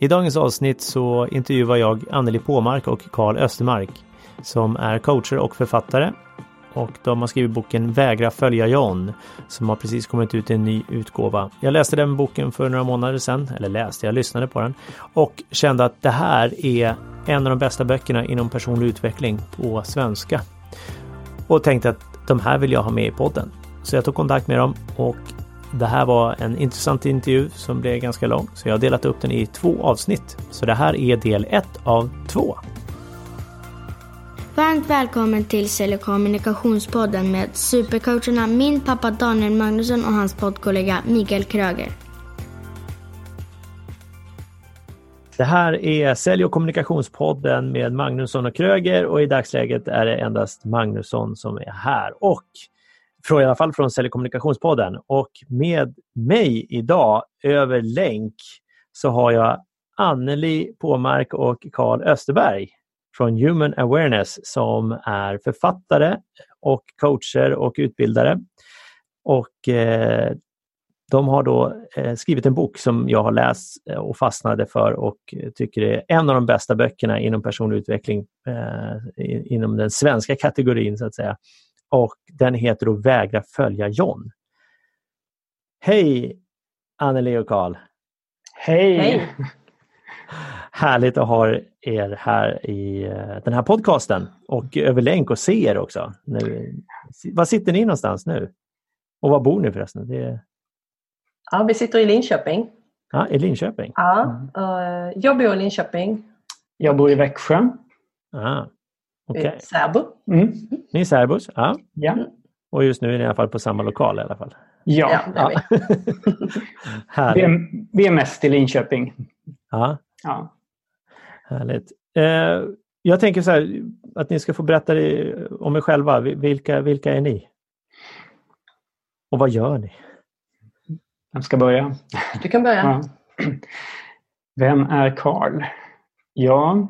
I dagens avsnitt så intervjuar jag Anneli Påmark och Karl Östermark som är coacher och författare. Och de har skrivit boken Vägra följa John som har precis kommit ut i en ny utgåva. Jag läste den boken för några månader sedan, eller läste, jag lyssnade på den och kände att det här är en av de bästa böckerna inom personlig utveckling på svenska. Och tänkte att de här vill jag ha med i podden. Så jag tog kontakt med dem och det här var en intressant intervju som blev ganska lång, så jag har delat upp den i två avsnitt. Så det här är del ett av två. Varmt välkommen till Sälj kommunikationspodden med supercoacherna min pappa Daniel Magnusson och hans poddkollega Mikael Kröger. Det här är Sälj och kommunikationspodden med Magnusson och Kröger och i dagsläget är det endast Magnusson som är här. Och från, i alla fall från Sälj kommunikationspodden. Och med mig idag över länk så har jag Anneli Påmark och Karl Österberg från Human Awareness som är författare och coacher och utbildare. Och eh, de har då eh, skrivit en bok som jag har läst eh, och fastnade för och tycker är en av de bästa böckerna inom personlig utveckling eh, inom den svenska kategorin så att säga och den heter då Vägra följa John. Hej Anneli och Karl! Hej! Hej. Härligt att ha er här i eh, den här podcasten och över länk och se er också. Nu, var sitter ni någonstans nu? Och var bor ni förresten? Det... Ja, vi sitter i Linköping. Ja, i Linköping? Ja, uh, jag bor i Linköping. Jag bor i Växjö. Ah, Okay. Särbo. Mm. Ni är särbos? Ja. ja. Och just nu är ni i alla fall på samma lokal i alla fall? Ja. ja, ja. vi, är, vi är mest i Linköping. Ja. ja. Härligt. Eh, jag tänker så här, att ni ska få berätta om er själva. Vilka, vilka är ni? Och vad gör ni? Vem ska börja? Du kan börja. Ja. Vem är Karl? Ja,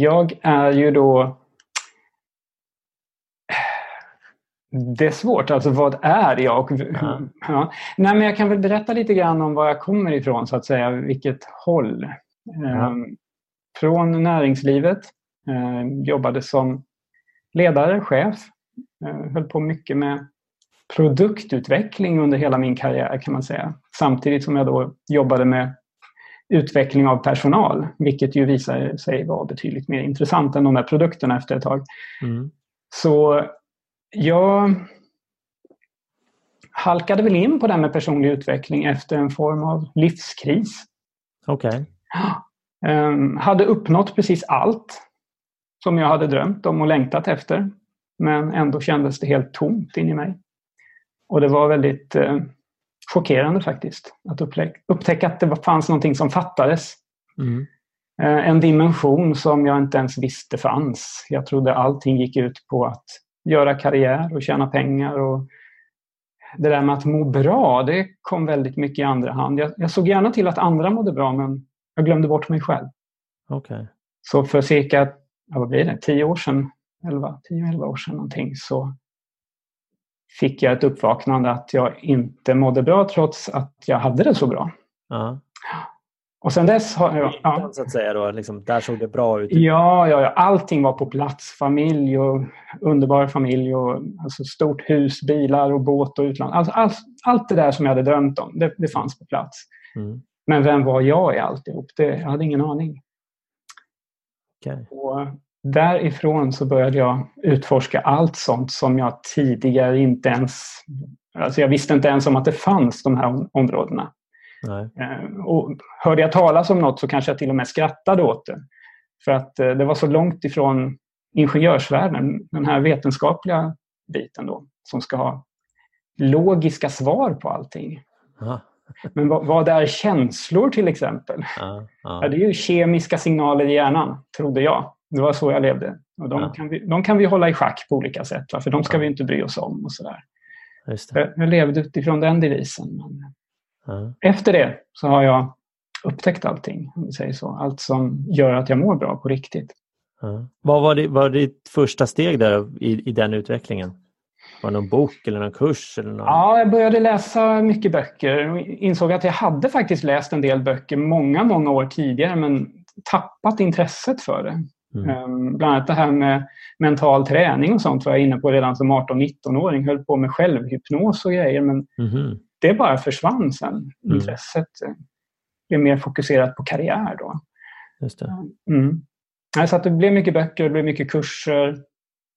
jag är ju då... Det är svårt, alltså vad är jag? Mm. Ja. Nej, men jag kan väl berätta lite grann om var jag kommer ifrån, så att säga, vilket håll. Mm. Från näringslivet, eh, jobbade som ledare, chef, eh, höll på mycket med produktutveckling under hela min karriär kan man säga. Samtidigt som jag då jobbade med utveckling av personal, vilket ju visar sig vara betydligt mer intressant än de där produkterna efter ett tag. Mm. Så jag halkade väl in på det här med personlig utveckling efter en form av livskris. Okej. Okay. Um, hade uppnått precis allt som jag hade drömt om och längtat efter. Men ändå kändes det helt tomt in i mig. Och det var väldigt uh, chockerande faktiskt. Att upptäcka att det fanns någonting som fattades. Mm. Eh, en dimension som jag inte ens visste fanns. Jag trodde allting gick ut på att göra karriär och tjäna pengar. Och det där med att må bra, det kom väldigt mycket i andra hand. Jag, jag såg gärna till att andra mådde bra, men jag glömde bort mig själv. Okay. Så för cirka, vad blir det, 10 år sedan, 10-11 år sedan någonting, så fick jag ett uppvaknande att jag inte mådde bra trots att jag hade det så bra. Uh-huh. Och sen dess har jag... Ja. Så att säga då, liksom, där såg det bra ut? Ja, ja, ja, allting var på plats. Familj och underbar familj och alltså stort hus, bilar och båt och utland. Alltså, allt, allt det där som jag hade drömt om, det, det fanns på plats. Mm. Men vem var jag i alltihop? Det, jag hade ingen aning. Okay. Och därifrån så började jag utforska allt sånt som jag tidigare inte ens... Alltså jag visste inte ens om att det fanns de här områdena. Nej. Eh, och hörde jag talas om något så kanske jag till och med skrattade åt det. För att eh, det var så långt ifrån ingenjörsvärlden, den här vetenskapliga biten då, som ska ha logiska svar på allting. Aha. Men vad, vad är känslor till exempel? Ja, ja. Ja, det är ju kemiska signaler i hjärnan, trodde jag. Det var så jag levde. Och de, ja. kan vi, de kan vi hålla i schack på olika sätt, va? för de ska vi inte bry oss om. och sådär. Jag, jag levde utifrån den devisen. Men Efter det så har jag upptäckt allting, om vi säger så. Allt som gör att jag mår bra på riktigt. Vad var, det, var ditt första steg där i, i den utvecklingen? Var det någon bok eller någon kurs? Eller någon... Ja, jag började läsa mycket böcker och insåg att jag hade faktiskt läst en del böcker många, många år tidigare men tappat intresset för det. Mm. Um, bland annat det här med mental träning och sånt var jag inne på redan som 18-19-åring. Höll på med självhypnos och grejer men mm. det bara försvann sen. Mm. Intresset blev mer fokuserat på karriär då. Just det. Mm. Så att det blev mycket böcker, det blev mycket kurser.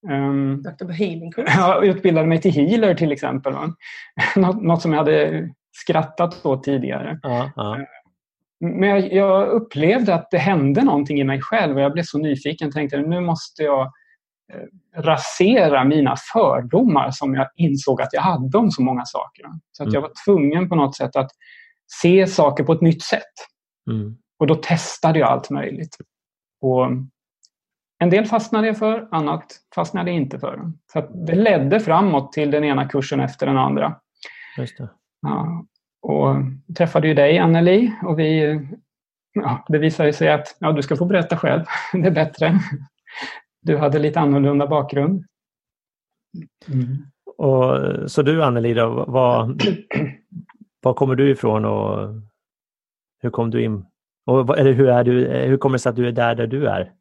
Um, Dr. Healing-kurs? Jag utbildade mig till healer till exempel. Något, något som jag hade skrattat åt tidigare. Ja, ja. Men jag, jag, upplevde att det hände någonting i mig själv och jag blev så nyfiken och tänkte nu måste jag eh, rasera mina fördomar som jag insåg att jag hade om så många saker. Så att mm. jag var tvungen på något sätt att se saker på ett nytt sätt. Mm. Och då testade jag allt möjligt. Och en del fastnade jag för, annat fastnade jag inte för. Så det ledde framåt till den ena kursen efter den andra. Just det. Ja, och träffade ju dig, Anneli, och vi, ja, det visade sig att ja, du ska få berätta själv. Det är bättre. Du hade lite annorlunda bakgrund. Mm. Och, så du, Anneli, då, var, var kommer du ifrån och hur kom du in? Och, eller hur, är du, hur kommer det sig att du är där, där du är?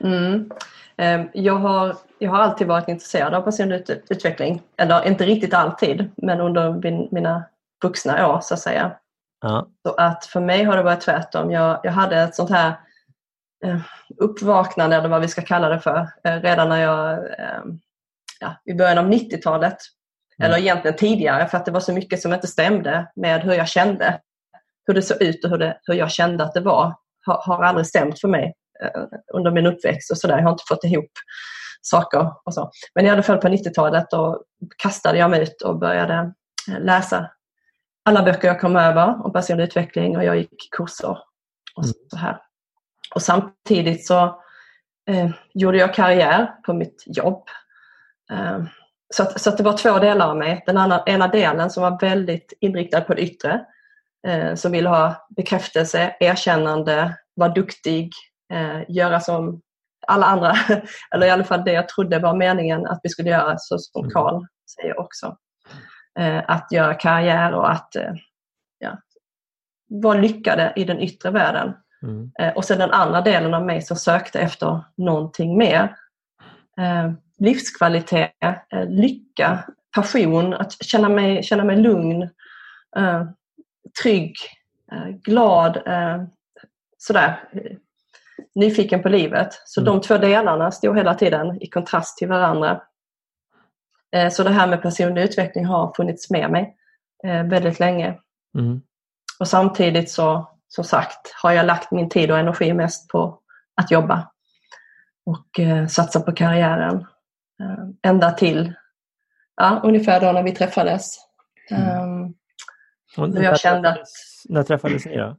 Mm. Ehm, jag, har, jag har alltid varit intresserad av personlig utveckling. Eller inte riktigt alltid, men under min, mina vuxna år så att säga. Ja. Så att för mig har det varit tvärtom. Jag, jag hade ett sånt här eh, uppvaknande, eller vad vi ska kalla det för, eh, redan när jag eh, ja, i början av 90-talet. Mm. Eller egentligen tidigare för att det var så mycket som inte stämde med hur jag kände. Hur det såg ut och hur, det, hur jag kände att det var har, har aldrig stämt för mig under min uppväxt och sådär. Jag har inte fått ihop saker och så. Men i alla fall på 90-talet då kastade jag mig ut och började läsa alla böcker jag kom över om personlig utveckling och jag gick kurser och mm. så här. Och samtidigt så eh, gjorde jag karriär på mitt jobb. Eh, så, att, så att det var två delar av mig. Den andra, ena delen som var väldigt inriktad på det yttre. Eh, som ville ha bekräftelse, erkännande, vara duktig, eh, göra som alla andra. Eller i alla fall det jag trodde var meningen att vi skulle göra, så som mm. Karl säger också. Eh, att göra karriär och att eh, ja, vara lyckade i den yttre världen. Mm. Eh, och sen den andra delen av mig som sökte efter någonting mer. livskvalitet, lycka, passion, att känna mig, känna mig lugn, trygg, glad, sådär nyfiken på livet. Så mm. de två delarna stod hela tiden i kontrast till varandra. Eh, så det här med personlig utveckling har funnits med mig eh, väldigt länge. Mm. Och samtidigt så, som sagt, har jag lagt min tid och energi mest på att jobba och eh, satsa på karriären. Ända till ja, ungefär då när vi träffades. Mm. Um, jag kände att, när träffades ni då?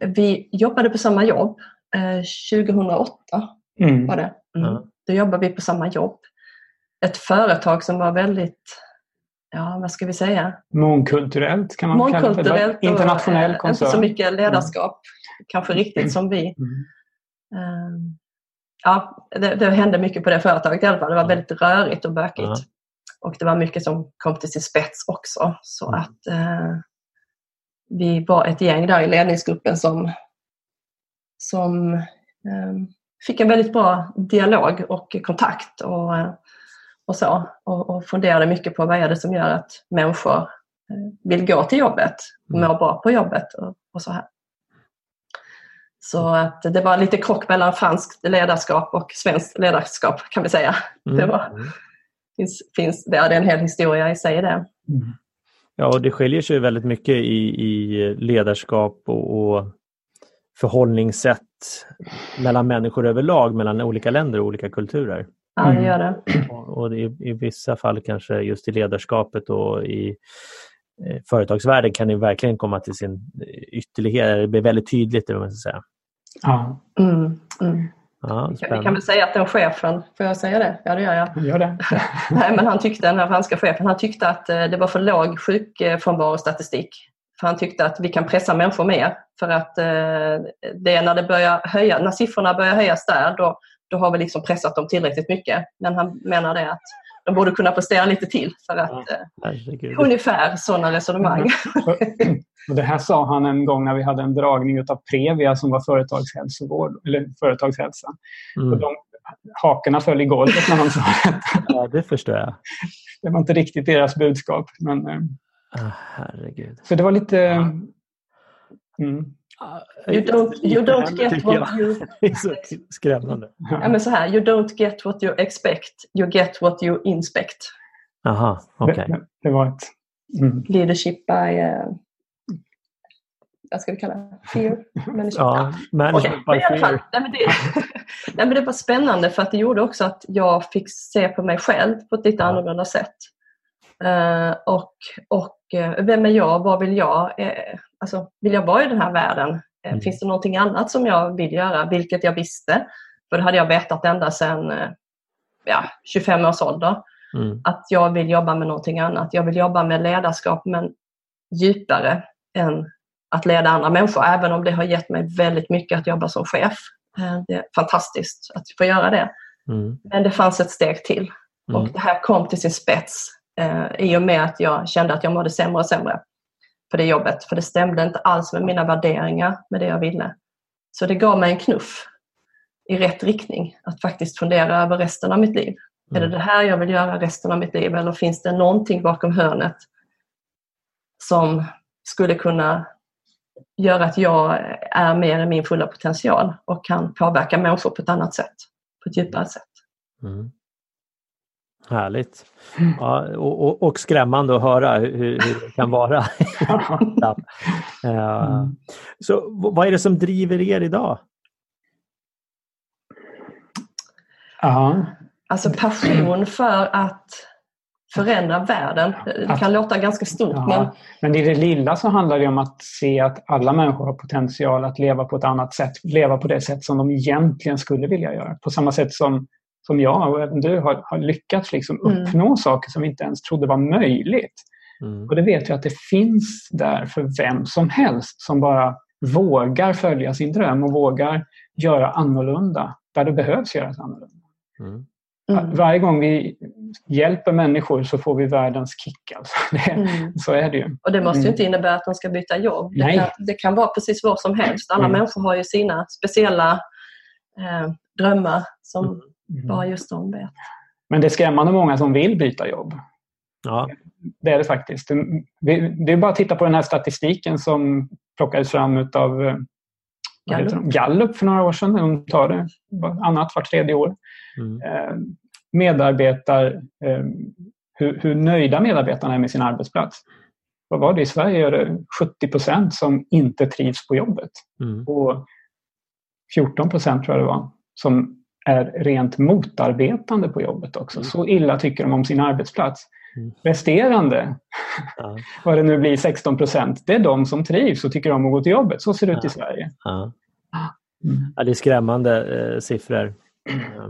Vi jobbade på samma jobb. 2008 mm. var det. Mm. Då jobbade vi på samma jobb ett företag som var väldigt, ja vad ska vi säga? Mångkulturellt kan man Mångkulturellt kalla det. Internationell koncern. Inte så mycket ledarskap, mm. kanske riktigt som vi. Mm. Um, ja, det, det, hände mycket på det företaget i alla fall. Det var väldigt rörigt och bökigt. Ja. Och det var mycket som kom till sin spets också. Så mm. att uh, vi var ett gäng där i ledningsgruppen som, som um, fick en väldigt bra dialog och kontakt. Och, uh, och så. Och, och funderade mycket på vad är det som gör att människor eh, vill gå till jobbet, mm. mår bra på jobbet och, och, så här. Så att det var lite krock mellan franskt ledarskap och svenskt ledarskap kan vi säga. Mm. Det, var, mm. finns, finns, det är en hel historia i sig det. Mm. Ja, och det skiljer sig väldigt mycket i, i ledarskap och, och förhållningssätt mellan människor överlag, mellan olika länder och olika kulturer. Ja, det gör det. Och, och i, i, vissa fall kanske just i ledarskapet och i eh, företagsvärlden kan det verkligen komma till sin ytterlighet. Det blir väldigt tydligt. Det man ska säga. Ja. Mm, mm. Ja, vi kan väl säga att den chefen, får jag säga det? Ja, det gör jag. Gör det. Nej, men han tyckte, den här franska chefen, han tyckte att eh, det var för låg sjukfrånvarostatistik. För han tyckte att vi kan pressa människor mer. För att eh, det är när, det börjar höja, när siffrorna börjar höjas där, då, då har vi liksom pressat dem tillräckligt mycket. Men han menar det att de borde kunna prestera lite till för att eh, ungefär sådana resonemang. Och det här sa han en gång när vi hade en dragning av Previa som var företagshälsovård, eller företagshälsa. Mm. Och de, hakorna föll i golvet när han sa det. Ja, det förstår jag. Det var inte riktigt deras budskap. Men, oh, herregud. Så det var lite... Ja. Mm. You don't, you don't get what you... Det är så skrämmande. Ja, men så här, you don't get what you expect, you get what you inspect. Aha, okej. Okay. Det, det, var ett... Mm. Leadership by... Uh, vad ska vi kalla det? Fear? Management, ja, management okay. by fear. Nej, men det, nej, men det var spännande för att det gjorde också att jag fick se på mig själv på ett lite annorlunda sätt. Uh, och och uh, vem är jag? Vad vill jag? Uh, alltså, vill jag vara i den här världen? Mm. Finns det någonting annat som jag vill göra? Vilket jag visste. För det hade jag vetat ända sedan ja, 25 års ålder. Mm. Att jag vill jobba med någonting annat. Jag vill jobba med ledarskap men djupare än att leda andra människor. Även om det har gett mig väldigt mycket att jobba som chef. Det är fantastiskt att få göra det. Mm. Men det fanns ett steg till. Mm. Och det här kom till sin spets eh, i och med att jag kände att jag mådde sämre och sämre på det jobbet. För det stämde inte alls med mina värderingar, med det jag ville. Så det gav mig en knuff i rätt riktning. Att faktiskt fundera över resten av mitt liv. Mm. Är det mm. det här jag vill göra resten av mitt liv eller finns det någonting bakom hörnet som skulle kunna göra att jag är mer i min fulla potential och kan påverka människor på ett annat sätt, på ett djupare sätt. Mm. Härligt. Ja, och, och, och, skrämmande att höra hur, hur det kan vara. uh, så vad är det som driver er idag? Ja. Alltså passion för att förändra världen. Det kan att, låta ganska stort. Ja, men... men i det lilla så handlar det om att se att alla människor har potential att leva på ett annat sätt. Leva på det sätt som de egentligen skulle vilja göra. På samma sätt som som jag och även du har, har lyckats liksom mm. uppnå mm. saker som vi inte ens trodde var möjligt. Mm. Och det vet jag att det finns där för vem som helst som bara vågar följa sin dröm och vågar göra annorlunda där det behövs göras annorlunda. Mm. Mm. Varje gång vi hjälper människor så får vi världens kick. Alltså. Det, mm. Så är det ju. Och det måste ju mm. inte innebära att de ska byta jobb. Det kan, det kan, vara precis vad som helst. Alla mm. människor har ju sina speciella eh, drömmar som Mm. Bara just de vet. Men det är skrämmande många som vill byta jobb. Ja. Det är det faktiskt. Det är bara att titta på den här statistiken som plockades fram av eh, Gallup. Gallup för några år sedan. De tar det annat vart tredje år. Mm. Eh, medarbetar, eh, hur, hur, nöjda medarbetarna är med sin arbetsplats. Vad var det? I Sverige är det 70 procent som inte trivs på jobbet. Mm. Och 14 procent tror jag det var som är rent motarbetande på jobbet också. Mm. Så illa tycker de om sin arbetsplats. Mm. Resterande, ja. vad det nu blir, 16 procent, det är de som trivs och tycker om att gå till jobbet. Så ser det ja. ut i Sverige. Ja. Mm. ja det är skrämmande eh, siffror.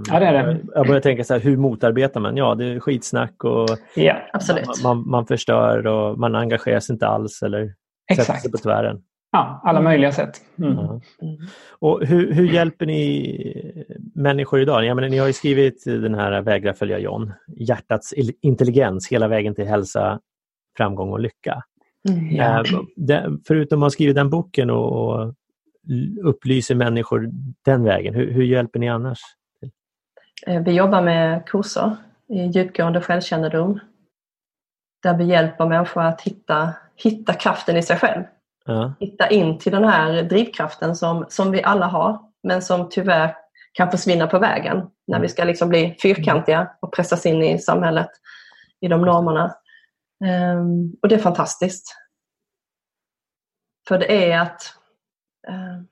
Ja, det är det. Jag börjar tänka så här, hur motarbetar man? Ja, det är skitsnack och ja, absolut. Man, man förstör och man engagerar sig inte alls eller Exakt. sätter sig på tvären. Ja, alla mm. möjliga sätt. Mm. Mm. Och hur, hur, hjälper ni människor idag? Jag menar, ni har ju skrivit den här Vägra följa John, hjärtats intelligens hela vägen till hälsa, framgång och lycka. Mm, ja. Eh, förutom att ha skrivit den boken och, och upplyser människor den vägen, hur, hur hjälper ni annars? Eh, vi jobbar med kurser i djupgående självkännedom där vi hjälper människor att hitta, hitta kraften i sig själv. Ja. Hitta in till den här drivkraften som, som vi alla har men som tyvärr kan försvinna på vägen när vi ska liksom bli fyrkantiga och pressas in i samhället, i de normerna. Um, och det är fantastiskt. För det är att uh,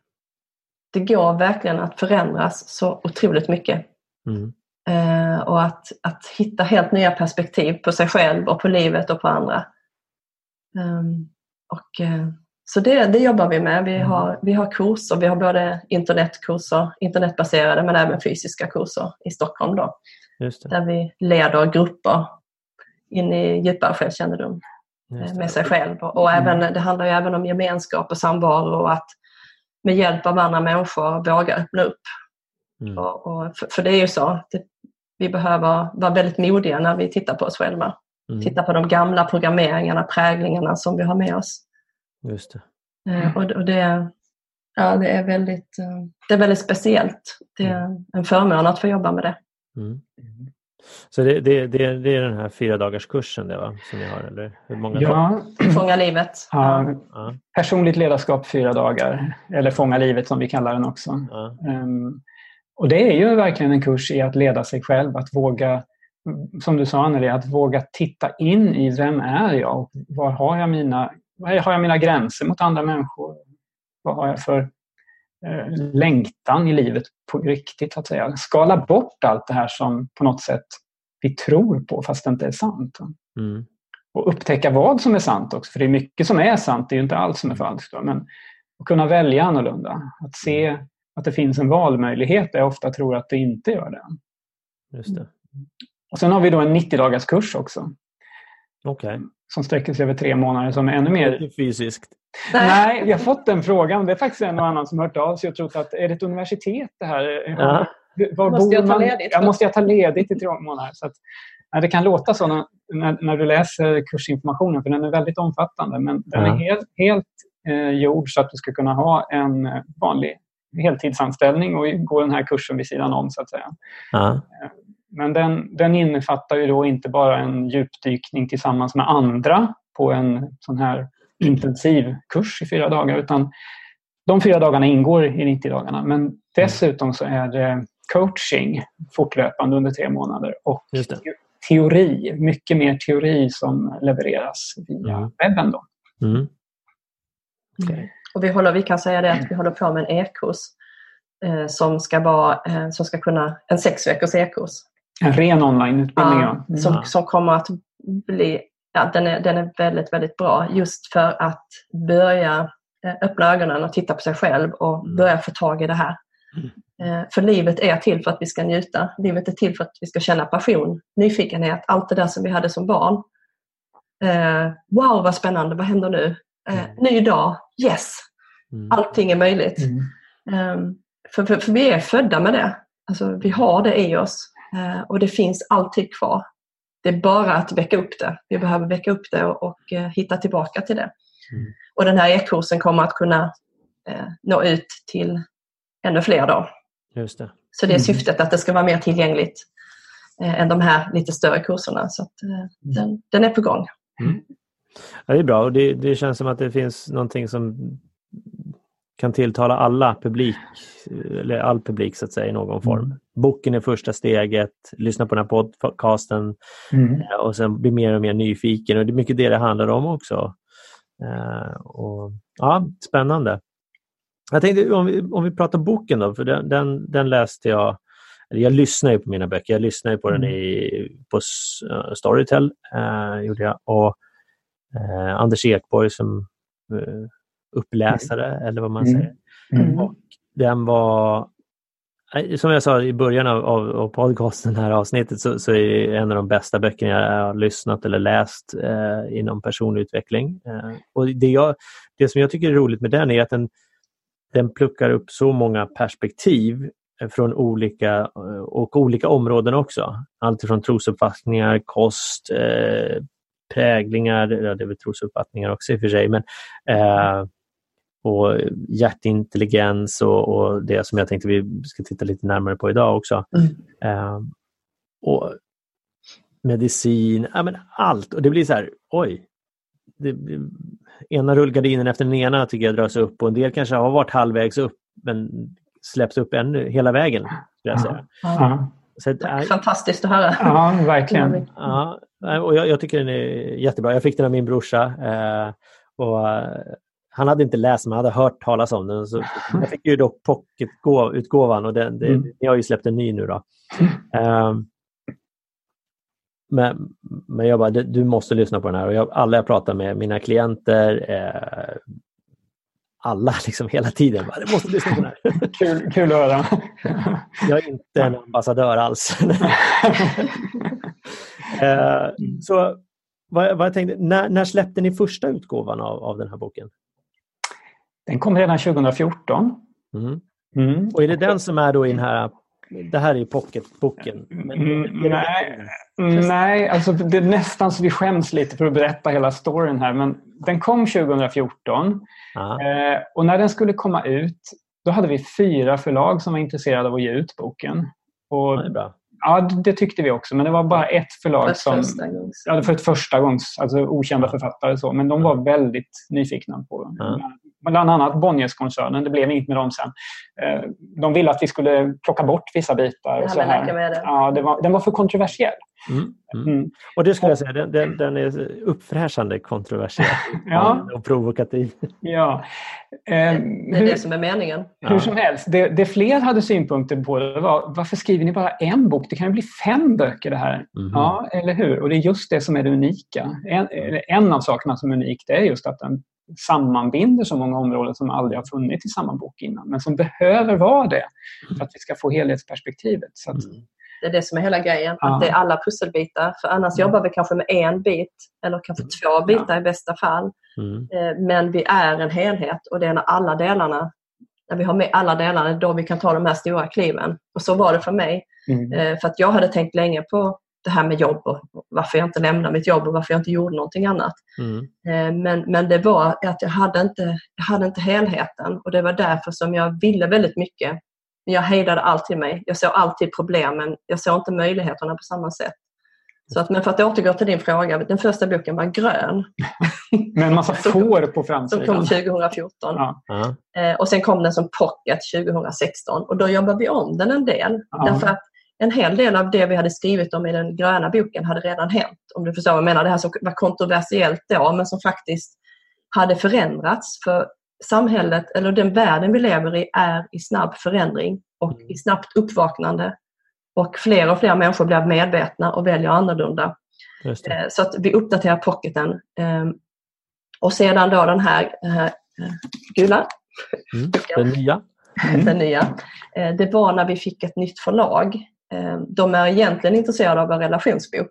det går verkligen att förändras så otroligt mycket. Mm. Uh, och att, att hitta helt nya perspektiv på sig själv och på livet och på andra. Um, och uh, så det, det jobbar vi med. Vi mm. har, vi har kurser, vi har både internetkurser, internetbaserade men även fysiska kurser i Stockholm. Då, Där vi leder grupper in i djupare självkännedom med sig själv. Och mm. även, det handlar ju även om gemenskap och samvaro och att med hjälp av andra människor våga öppna upp. Mm. Och, och för, för, det är ju så, det, vi behöver vara väldigt modiga när vi tittar på oss själva. Mm. Titta på de gamla programmeringarna, präglingarna som vi har med oss. Just det. Eh, och, och det, ja, det, är väldigt, eh, det är väldigt speciellt. Det är mm. en förmån att få jobba med det. Mm. Så det, det, det, det, är den här fyra dagars kursen det, va? som ni har? Eller hur många ja. Fånga livet. Ja. ja. Personligt ledarskap fyra dagar. Eller Fånga livet som vi kallar den också. Ja. Um, och det är ju verkligen en kurs i att leda sig själv. Att våga, som du sa Anneli, att våga titta in i vem är jag? Och var har jag mina, har jag mina gränser mot andra människor? Vad har jag för eh, längtan i livet på riktigt? Att säga. Skala bort allt det här som på något sätt vi tror på fast det inte är sant. Mm. Och upptäcka vad som är sant också, för det är mycket som är sant, det är ju inte allt som är falskt. Men att kunna välja annorlunda, att se att det finns en valmöjlighet där jag ofta tror att det inte gör det. Just det. Och Sen har vi då en 90-dagars kurs också. Okay. Som sträcker sig över tre månader som är ännu mer... Fysiskt? Nej, vi har fått den frågan. Det är faktiskt en och annan som hört av sig och trott att är det ett universitet det här? Ja. Var måste jag ta ledigt? Jag måste jag ta ledigt i tre månader? Så att, nej, det kan låta så när, när, när, du läser kursinformationen, för den är väldigt omfattande. Men den är helt, helt eh, gjord så att du ska kunna ha en vanlig heltidsanställning och gå den här kursen vid sidan om. så att säga. Ja. Men den, den innefattar ju då inte bara en djupdykning tillsammans med andra på en sån här intensiv kurs i fyra dagar utan de fyra dagarna ingår i 90 dagarna. Men dessutom så är det coaching fortlöpande under tre månader och teori, mycket mer teori som levereras via mm. webben. Då. Mm. Okay. Och vi, håller, vi kan säga det att vi håller på med en e-kurs eh, som ska vara eh, som ska kunna, en sex veckors e-kurs. En ren onlineutbildning? Ja, ja. Som, som kommer att bli ja, den, är, den är väldigt, väldigt bra just för att börja eh, öppna ögonen och titta på sig själv och mm. börja få tag i det här. Mm. Eh, för livet är till för att vi ska njuta. Livet är till för att vi ska känna passion, nyfikenhet, allt det där som vi hade som barn. Eh, wow vad spännande, vad händer nu? Mm. ny dag, yes! Mm. Allting är möjligt. Mm. Um, för, för, för, vi är födda med det. Alltså, vi har det i oss och det finns alltid kvar. Det är bara att väcka upp det. Vi behöver väcka upp det och, och uh, hitta tillbaka till det. Mm. Och den här e-kursen kommer att kunna uh, nå ut till ännu fler då. Just det. Så det är mm. syftet att det ska vara mer tillgängligt än de här lite större kurserna. Så att, mm. den, den, är på gång. Mm. Ja, det är bra och det, det, känns som att det finns någonting som kan tilltala alla publik, eller all publik så att säga i någon form. Boken är första steget, lyssna på den här podcasten mm. Eh, och sen bli mer och mer nyfiken och det är mycket det det handlar om också. Uh, och, ja, Spännande. Jag tänkte om vi, om vi pratar boken då, för den, den, den läste jag jag lyssnar ju på mina böcker. Jag lyssnar på den mm. i, på Storytel. Uh, gjorde jag. Och eh, Anders Ekborg som eh, uppläsare mm. eller vad man mm. säger. Mm. Och den var, eh, som jag sa i början av, av, av podcasten, här avsnittet, så, så, är det en av de bästa böckerna jag har lyssnat eller läst eh, inom personlig utveckling. Eh, och det, jag, det som jag tycker är roligt med den är att den, den pluckar upp så många perspektiv från olika eh, och olika områden också. Allt från trosuppfattningar, kost, eh, präglingar, ja, det är väl trosuppfattningar också i och för sig, men eh, och hjärtintelligens och, och, det som jag tänkte vi ska titta lite närmare på idag också. Mm. Eh, och medicin, ja, men allt. Och det blir så här, oj, det, ena rullgardinen efter den ena tycker jag dras upp och en del kanske har varit halvvägs upp men släpps upp ännu hela vägen. jag säga. Ja. Så, äh, Fantastiskt att höra. Ja, verkligen. Ja, och jag, jag, tycker den är jättebra. Jag fick den av min brorsa. Eh, och, han hade inte läst men hade hört talas om den. Så jag fick ju dock pocketutgåvan och den, det, mm. ni har ju släppt en ny nu. Då. Eh, men, men jag bara, du måste lyssna på den här. Och jag, alla jag pratar med, mina klienter, eh, alla liksom hela tiden. Bara, du måste lyssna på den här. kul, kul att höra. jag är inte en ambassadör alls. Eh, så vad, vad jag tänkte, när, när, släppte ni första utgåvan av, av den här boken? Den kom redan 2014. Mm. Mm. Och är det den som är då i den här det här är pocketboken. Mm, nej, nej alltså det är nästan så vi skäms lite för att berätta hela storyn här. Men den kom 2014 eh, och när den skulle komma ut då hade vi fyra förlag som var intresserade av att ge ut boken. Och, ja, det är bra. Ja, det tyckte vi också. Men det var bara ett förlag För som... första gångs. Ja, för ett första gångs, alltså okända författare. Så, men de var väldigt nyfikna på Ja. Bland annat Bonnierskoncernen. Det blev inget med dem sen. Eh, De ville att vi skulle plocka bort vissa bitar. Och så här. Ja, det var, den var för kontroversiell. Mm. Mm. Mm. Och det skulle jag säga, den, den, den är uppfräschande kontroversiell Ja. och provokativ. Ja. Eh, Det är hur, det som är meningen. hur som helst, det, det fler hade synpunkter på det var varför skriver ni bara en bok? Det kan ju bli fem böcker det här. Mhm. Ja, eller hur? Och det är just det som är det unika. En, en av sakerna som är unik det är just att den sammanbinder så många områden som aldrig har funnits i samma bok innan. Men som behöver vara det för att vi ska få helhetsperspektivet. Så att, Mm. Det är det som är hela grejen. Ja. Att det är alla pusselbitar. För annars Mm. jobbar vi kanske med en bit eller kanske två bitar i bästa fall. Mm. Eh, Men vi är en helhet och det är när alla delarna, när vi har med alla delarna, då vi kan ta de här stora kliven. Och så var det för mig. mm. Eh, För att jag hade tänkt länge på det här med jobb och varför jag inte lämnade mitt jobb och varför jag inte gjorde någonting annat. Mm. Eh, Men, men det var att jag hade, inte, jag hade inte helheten och det var därför som jag ville väldigt mycket. Men jag hejdade alltid mig. Jag såg alltid problemen. Jag såg inte möjligheterna på samma sätt. Så att, men för att återgå till din fråga. Den första boken var grön. Med en massa Som- får på Som framsidan. kom 2014. Ja. Ja. Eh, och sen kom den som pocket 2016 och då jobbade vi om den en del. Ja. Därför att en hel del av det vi hade skrivit om i den gröna boken hade redan hänt. Om du förstår vad jag menar. Det här som var kontroversiellt då men som faktiskt hade förändrats. För samhället, eller den världen vi lever i, är i snabb förändring och i snabbt uppvaknande. Och fler och fler människor blir medvetna och väljer annorlunda. Eh, Så att vi uppdaterar pocketen. Ehm, Och sedan då den här eh, eh, gula Mm. Den nya. den nya. Det var när vi fick ett nytt förlag. Eh, De är egentligen intresserade av en relationsbok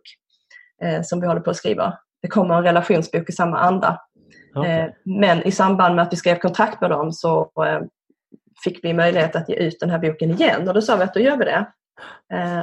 eh, som vi håller på att skriva. Det kommer en relationsbok i samma anda. Okej. Eh, Men i samband med att vi skrev kontrakt med dem så fick vi möjlighet att ge ut den här boken igen och då sa vi att då gör vi det.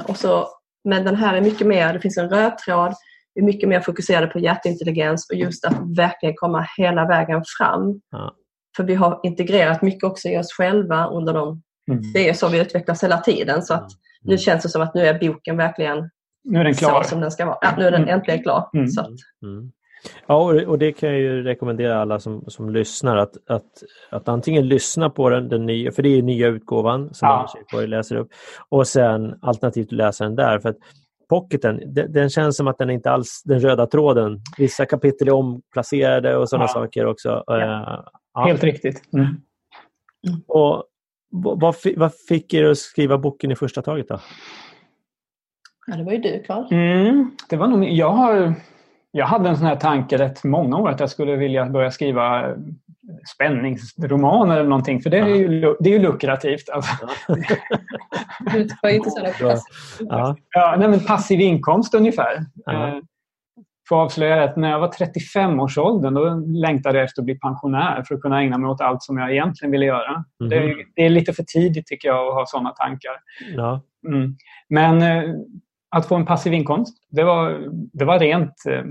Och så, men den här är mycket mer, det finns en röd tråd, vi är mycket mer fokuserade på hjärtintelligens och just att verkligen komma hela vägen fram. Ja. För vi har integrerat mycket också i oss själva under de Mm. det är så vi utvecklas hela tiden. Så att nu känns det som att nu är boken verkligen Nu är den klar. så som den ska vara. Ja, nu är den Mm. äntligen klar. Mm. Så att, Mm. Ja, och, det kan jag ju rekommendera alla som, som lyssnar att, att, att antingen lyssna på den, den nya, för det är nya utgåvan som Ja. Anders Ekborg läser upp, och sen alternativt läsa den där. För att Pocketen, den, den känns som att den inte alls den röda tråden. Vissa kapitel är omplacerade och sådana Ja. saker också. Eh, ja. Helt riktigt. Mm. Och, vad, vad fi- vad fick er att skriva boken i första taget då? ja, det var ju du Carl. Mm, det var nog, jag, har, jag hade en sån här tanke rätt många år att jag skulle vilja börja skriva spänningsromaner eller någonting. För det är ju, det är ju lukrativt. Alltså. Ja. Ja, nej, men passiv inkomst ungefär. Ja. Får avslöja att när jag var 35-årsåldern då längtade jag efter att bli pensionär för att kunna ägna mig åt allt som jag egentligen ville göra. Mhm. Det, är, det är lite för tidigt tycker jag att ha sådana tankar. Ja. Mm. Men eh, att få en passiv inkomst, det var, det var rent eh,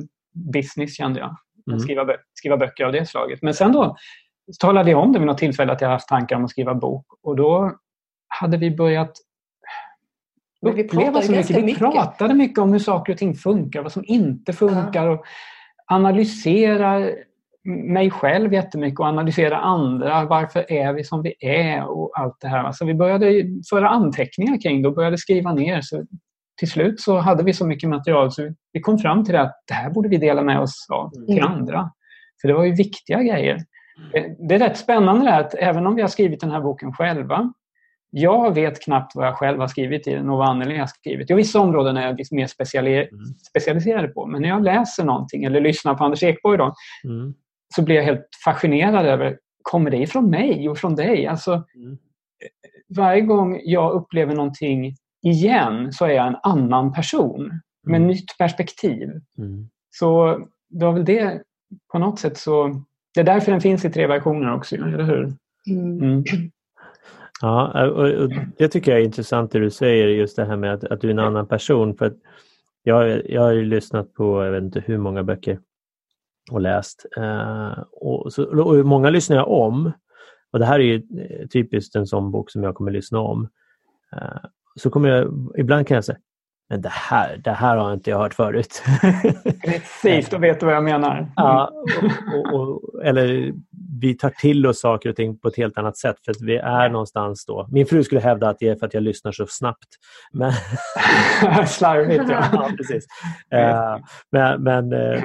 business kände jag. Mm. Att skriva, bö- skriva böcker av det slaget. Men sen då talade jag om det vid något tillfälle att jag haft tankar om att skriva bok. Och då hade vi börjat Men vi uppleva pratade så mycket. Vi mycket. pratade mycket om hur saker och ting funkar, vad som inte funkar. Och analyserar mig själv jättemycket och analysera andra. Varför är vi som vi är och allt det här. Alltså vi började föra anteckningar kring det och började skriva ner. Så till slut så hade vi så mycket material så vi kom fram till det att det här borde vi dela med oss av till Mm. andra. För det var ju viktiga grejer. Det- Det är rätt spännande det här att även om vi har skrivit den här boken själva jag vet knappt vad jag själv har skrivit i den och vad Anneli har skrivit. Ja, vissa områden är jag lite mer speciali- Mm. specialiserad på. Men när jag läser någonting eller lyssnar på Anders Ekborg då, Mm. så blir jag helt fascinerad över, kommer det ifrån mig och från dig? Alltså, Mm. varje gång jag upplever någonting igen så är jag en annan person med Mm. nytt perspektiv. Mm. Så det var väl det på något sätt så... Det är därför den finns i tre versioner också, eller hur? Mm. Ja, och det tycker jag är intressant det du säger, just det här med att, att du är en annan person. För att jag, jag har ju lyssnat på, jag vet inte hur många böcker och läst. Eh, och, så, och många lyssnar jag om. Och det här är ju typiskt en sån bok som jag kommer lyssna om. Eh, så kommer jag, ibland kan jag säga, men det här, det här har inte jag hört förut. Precis, då vet du vad jag menar. Ja, och, och, och, eller vi tar till oss saker och ting på ett helt annat sätt för att vi är någonstans då. Min fru skulle hävda att det är för att jag lyssnar så snabbt. Men... Slarvigt ja. ja precis. Uh, men, men uh,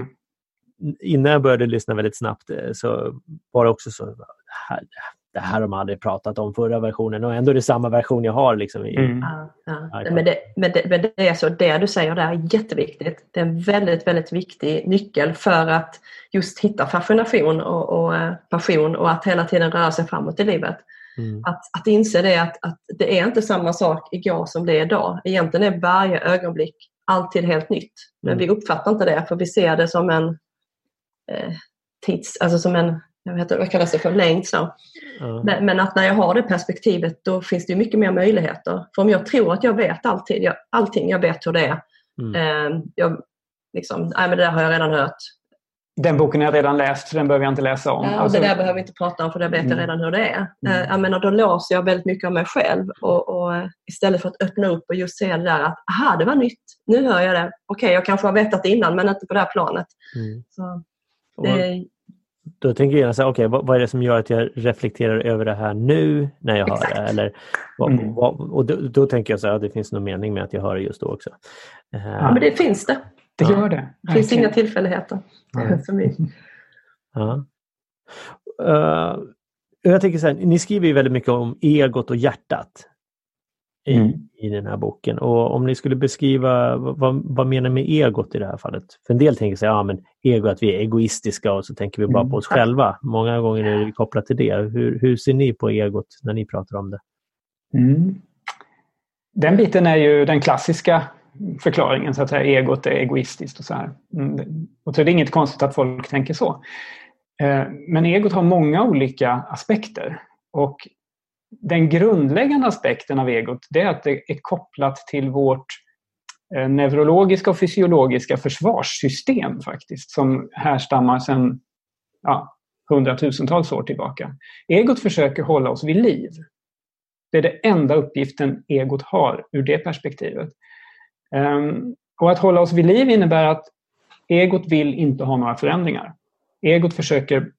innan jag började lyssna väldigt snabbt uh, så var det också så, här, det här har de aldrig pratat om förra versionen och ändå är det samma version jag har. Liksom, i, mm. ja, ja. Men, det, men, det, men det är så, det du säger där är jätteviktigt. Det är en väldigt, väldigt viktig nyckel för att just hitta fascination och, och eh, passion och att hela tiden röra sig framåt i livet. Mm. Att, att inse det att, att det är inte samma sak igår som det är idag. Egentligen är varje ögonblick alltid helt nytt. Men mm. vi uppfattar inte det för vi ser det som en eh, tids, alltså som en jag vet inte, vad kallas det för, längd. Så. Mm. Men, men, att när jag har det perspektivet då finns det mycket mer möjligheter. För om jag tror att jag vet alltid, jag, allting, jag vet hur det är. Mm. Eh, jag, liksom, nej men det där har jag redan hört. Den boken har jag redan läst så den behöver jag inte läsa om. Ja, alltså... Det där behöver vi inte prata om för det vet jag mm. redan hur det är. Mm. Eh, jag menar, då låser jag väldigt mycket av mig själv och, och, istället för att öppna upp och just se det där att aha, det var nytt, nu hör jag det. Okej, okay, jag kanske har vetat innan men inte på det här planet. Mm. Så, det, då tänker jag så här, okay, vad, vad, är det som gör att jag reflekterar över det här nu när jag Exakt. hör det? Eller, vad, mm. vad, och då, då, tänker jag så här, det finns någon mening med att jag hör det just då också. Ja, men det finns det. Det gör det. Det finns inga tillfälligheter. Ja. ja. Uh, jag tänker så här, ni skriver ju väldigt mycket om egot och hjärtat i, mm. i den här boken. Och om ni skulle beskriva vad, vad menar med egot i det här fallet? För en del tänker sig ja, men ego att vi är egoistiska och så tänker vi bara på oss mm. själva. Många gånger är det kopplat till det. Hur, hur ser ni på egot när ni pratar om det? Mm. Den biten är ju den klassiska förklaringen, så att säga, egot är egoistiskt och så här. Mm. Och så är det inget konstigt att folk tänker så. Eh, men egot har många olika aspekter. Och den grundläggande aspekten av egot det är att det är kopplat till vårt eh, neurologiska och fysiologiska försvarssystem faktiskt som härstammar sedan ja, hundratusentals år tillbaka. Egot försöker hålla oss vid liv. Det är den enda uppgiften egot har ur det perspektivet. Ehm, och att hålla oss vid liv innebär att egot vill inte ha några förändringar. Egot försöker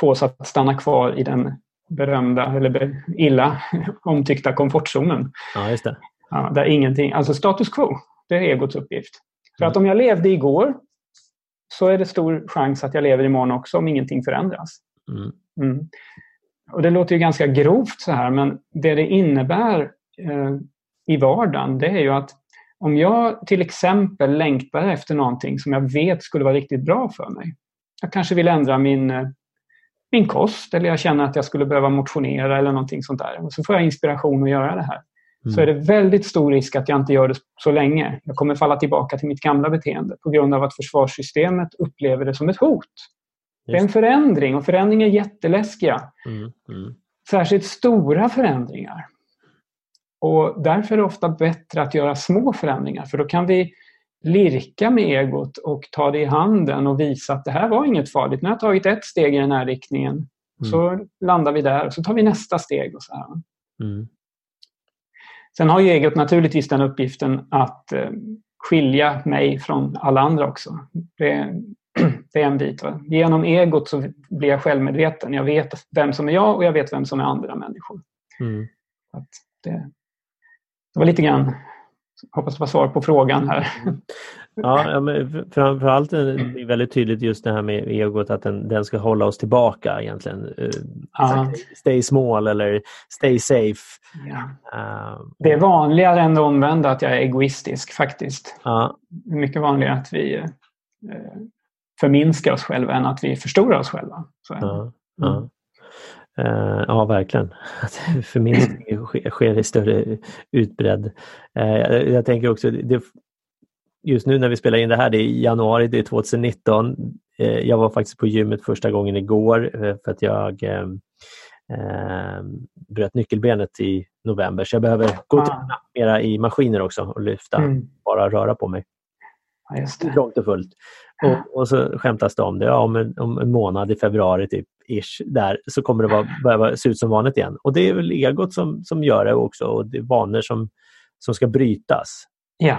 få oss att stanna kvar i den berömda eller illa omtyckta komfortzonen. Ja, just det. Ja, där ingenting, alltså status quo, det är egots uppgift. För mm. att om jag levde igår så är det stor chans att jag lever imorgon också om ingenting förändras. Mm. Mm. Och Det låter ju ganska grovt så här men det det innebär eh, i vardagen det är ju att om jag till exempel längtar efter någonting som jag vet skulle vara riktigt bra för mig. Jag kanske vill ändra min eh, min kost eller jag känner att jag skulle behöva motionera eller någonting sånt där. Och så får jag inspiration att göra det här. Mm. Så är det väldigt stor risk att jag inte gör det så länge. Jag kommer falla tillbaka till mitt gamla beteende på grund av att försvarssystemet upplever det som ett hot. Just. Det är en förändring och förändringar är jätteläskiga. Mm. Mm. Särskilt stora förändringar. Och därför är det ofta bättre att göra små förändringar för då kan vi lirka med egot och ta det i handen och visa att det här var inget farligt. Nu har jag tagit ett steg i den här riktningen. Mm. Så landar vi där och så tar vi nästa steg. och så här. Mm. Sen har ju egot naturligtvis den uppgiften att eh, skilja mig från alla andra också. Det, det är en bit. Va? Genom egot så blir jag självmedveten. Jag vet vem som är jag och jag vet vem som är andra människor. Mm. Att det, det var lite grann hoppas det var svar på frågan här. Ja, men framförallt är det väldigt tydligt just det här med egot att den, den ska hålla oss tillbaka egentligen. Eh, ja. Stay small eller stay safe. Ja. Uh, det är vanligare än det omvända att jag är egoistisk faktiskt. Ja. Det är mycket vanligare att vi uh, förminskar oss själva än att vi förstorar oss själva. Så, ja. Mm. Uh, ja, verkligen. Förminskning sker i större utbredd. Uh, jag, jag, tänker också, det, just nu när vi spelar in det här, det är januari, det är 2019. Uh, eh, jag var faktiskt på gymmet första gången igår för att jag bröt nyckelbenet i november så jag behöver gå och träna mera i maskiner också och lyfta, Mm. bara röra på mig. Ja, just det. Långt och fullt. Och, och så skämtas det om det. Ja, om, en, om en månad i februari typ, ish, där, så kommer det vara, börja se ut som vanligt igen. Och det är väl egot som, som gör det också och det är vanor som, som ska brytas. Ja.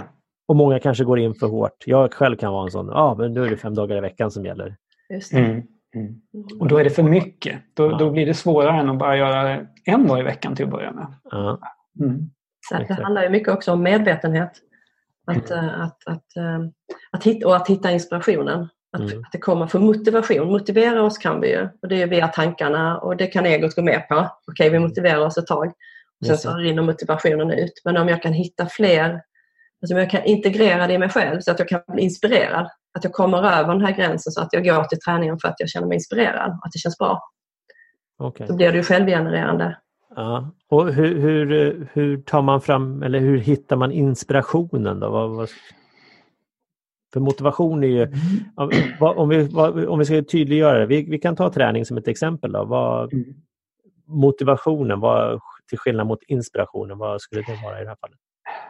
Och många kanske går in för hårt. Jag själv kan vara en sån, ja men nu är det fem dagar i veckan som gäller. Just det. Mm. Mm. Och då är det för mycket. Då, Ja. då blir det svårare än att bara göra en dag i veckan till att börja med. Ja, Mm. Så det handlar ju mycket också om medvetenhet. Att, eh, att, att, eh, att hitta, och att hitta inspirationen. Att, Mm. att det kommer från motivation. Motivera oss kan vi ju. Och det är via tankarna och det kan egot gå med på. Okej, vi motiverar oss ett tag. Och sen så rinner motivationen ut. Men om jag kan hitta fler, alltså om jag kan integrera det i mig själv så att jag kan bli inspirerad. Att jag kommer över den här gränsen så att jag går till träningen för att jag känner mig inspirerad. Att det känns bra. okej. Då blir det ju självgenererande. Ja. Och hur, hur, hur tar man fram, eller hur hittar man inspirationen då? Vad, vad, för motivation är ju, om, vad- om, vi, om vi ska tydliggöra det, vi, vi kan ta träning som ett exempel. Då. Vad, Mm. motivationen, vad, till skillnad mot inspirationen, vad skulle det vara i det här fallet?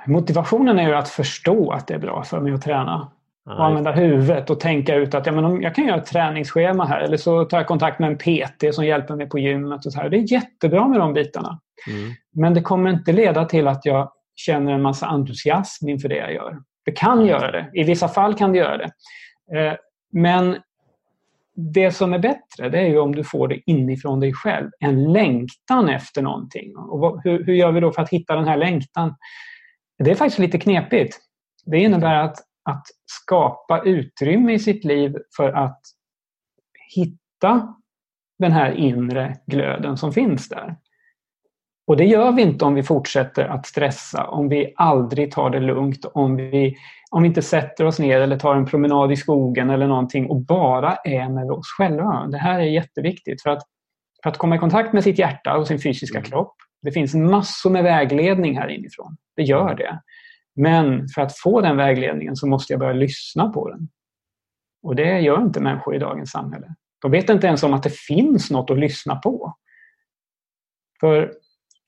Motivationen är ju att förstå att det är bra för mig att träna. Och använda huvudet och tänka ut att ja, men om jag kan göra ett träningsschema här eller så tar jag kontakt med en PT som hjälper mig på gymmet. Och så här. Det är jättebra med de bitarna. mm, Men det kommer inte leda till att jag känner en massa entusiasm inför det jag gör. Det kan göra det. I vissa fall kan det göra det. Eh, Men det som är bättre det är ju om du får det inifrån dig själv. En längtan efter någonting. Och hur gör vi då för att hitta den här längtan? Det är faktiskt lite knepigt. Det innebär att, att skapa utrymme i sitt liv för att hitta den här inre glöden som finns där. Och det gör vi inte om vi fortsätter att stressa, om vi aldrig tar det lugnt, om vi, om vi inte sätter oss ner eller tar en promenad i skogen eller någonting och bara är med oss själva. Det här är jätteviktigt för att, för att komma i kontakt med sitt hjärta och sin fysiska Mm. kropp. Det finns massor med vägledning här inifrån. Det gör det. Men för att få den vägledningen så måste jag börja lyssna på den. Och det gör inte människor i dagens samhälle. De vet inte ens om att det finns något att lyssna på. För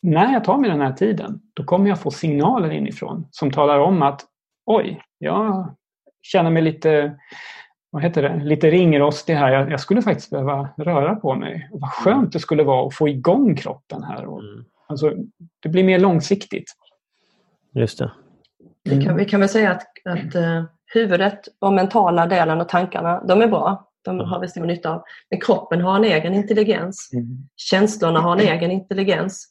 när jag tar mig den här tiden, då kommer jag få signaler inifrån som talar om att oj, jag känner mig lite, vad heter det, lite ringrostig här. Jag, jag skulle faktiskt behöva röra på mig. Och vad skönt det skulle vara att få igång kroppen här. Och, mm. alltså, det blir mer långsiktigt. Just det. Vi kan, vi kan väl säga att, att eh, huvudet och mentala delen och tankarna, de är bra. De har vi stor nytta av. Men kroppen har en egen intelligens. Mm. Känslorna har en egen intelligens.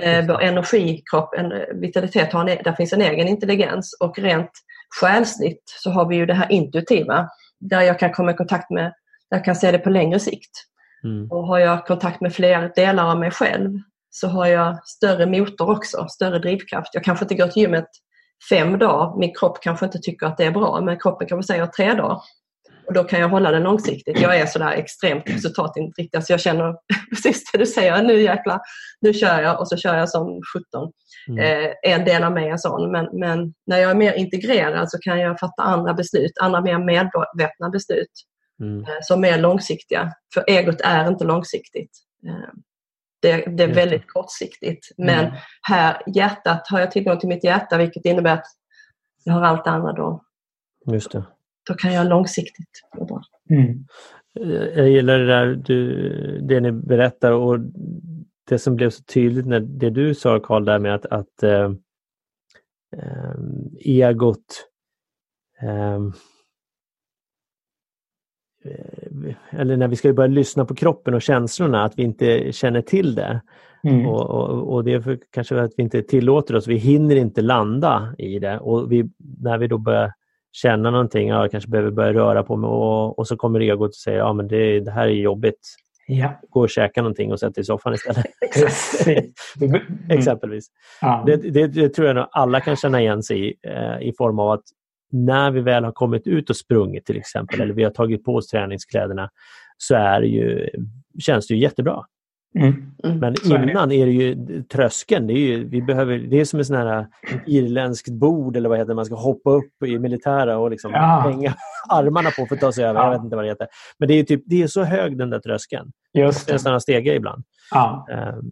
Eh, vår energikropp, en, eh, vitalitet, har en, e- där finns en egen intelligens. Och rent själsligt så har vi ju det här intuitiva. Där jag kan komma i kontakt med, där jag kan se det på längre sikt. Mm. Och har jag kontakt med fler delar av mig själv så har jag större motor också, större drivkraft. Jag kanske inte går till gymmet fem dagar, min kropp kanske inte tycker att det är bra, men kroppen kanske säger tre dagar. Och då kan jag hålla den långsiktigt. Jag är sådär extremt resultatinriktad så jag känner precis det du säger, nu jäklar, nu kör jag och så kör jag som 17. Mm. Eh, en del av mig är sån, men, men när jag är mer integrerad så kan jag fatta andra beslut, andra mer medvetna beslut Mm. eh, som är långsiktiga. För egot är inte långsiktigt. Eh, Det, det är väldigt kortsiktigt. Men Mm. här, hjärtat, har jag tillgång till mitt hjärta vilket innebär att jag har allt andra då. Just det. Då kan jag långsiktigt bra. Mm. Jag gillar det där du, det ni berättar och det som blev så tydligt när det du sa Karl där med att, att eh, eh, egot eh, eh, eller när vi ska börja lyssna på kroppen och känslorna, att vi inte känner till det. Mm. Och, och, och det är för, kanske att vi inte tillåter oss, vi hinner inte landa i det. Och vi, när vi då börjar känna någonting, ja, jag kanske behöver börja röra på mig och, och så kommer egot och säger ja men det, det här är jobbigt. Ja, Gå och käka någonting och sätt dig i soffan istället. Mm. Exempelvis. Ja. Det, det, det tror jag nog alla kan känna igen sig i, eh, i form av att när vi väl har kommit ut och sprungit till exempel, eller vi har tagit på oss träningskläderna, så är det ju, känns det ju jättebra. Mm. Men är det. innan är det ju tröskeln. Det är, ju, vi behöver, det är som en sån här irländskt bord eller vad heter det, man ska hoppa upp i militära och liksom Ja. hänga armarna på för att ta sig över. Ja. Jag vet inte vad det heter. Men det är, typ, det är så hög den där tröskeln. Just Det har stege ibland. Ja. Ehm,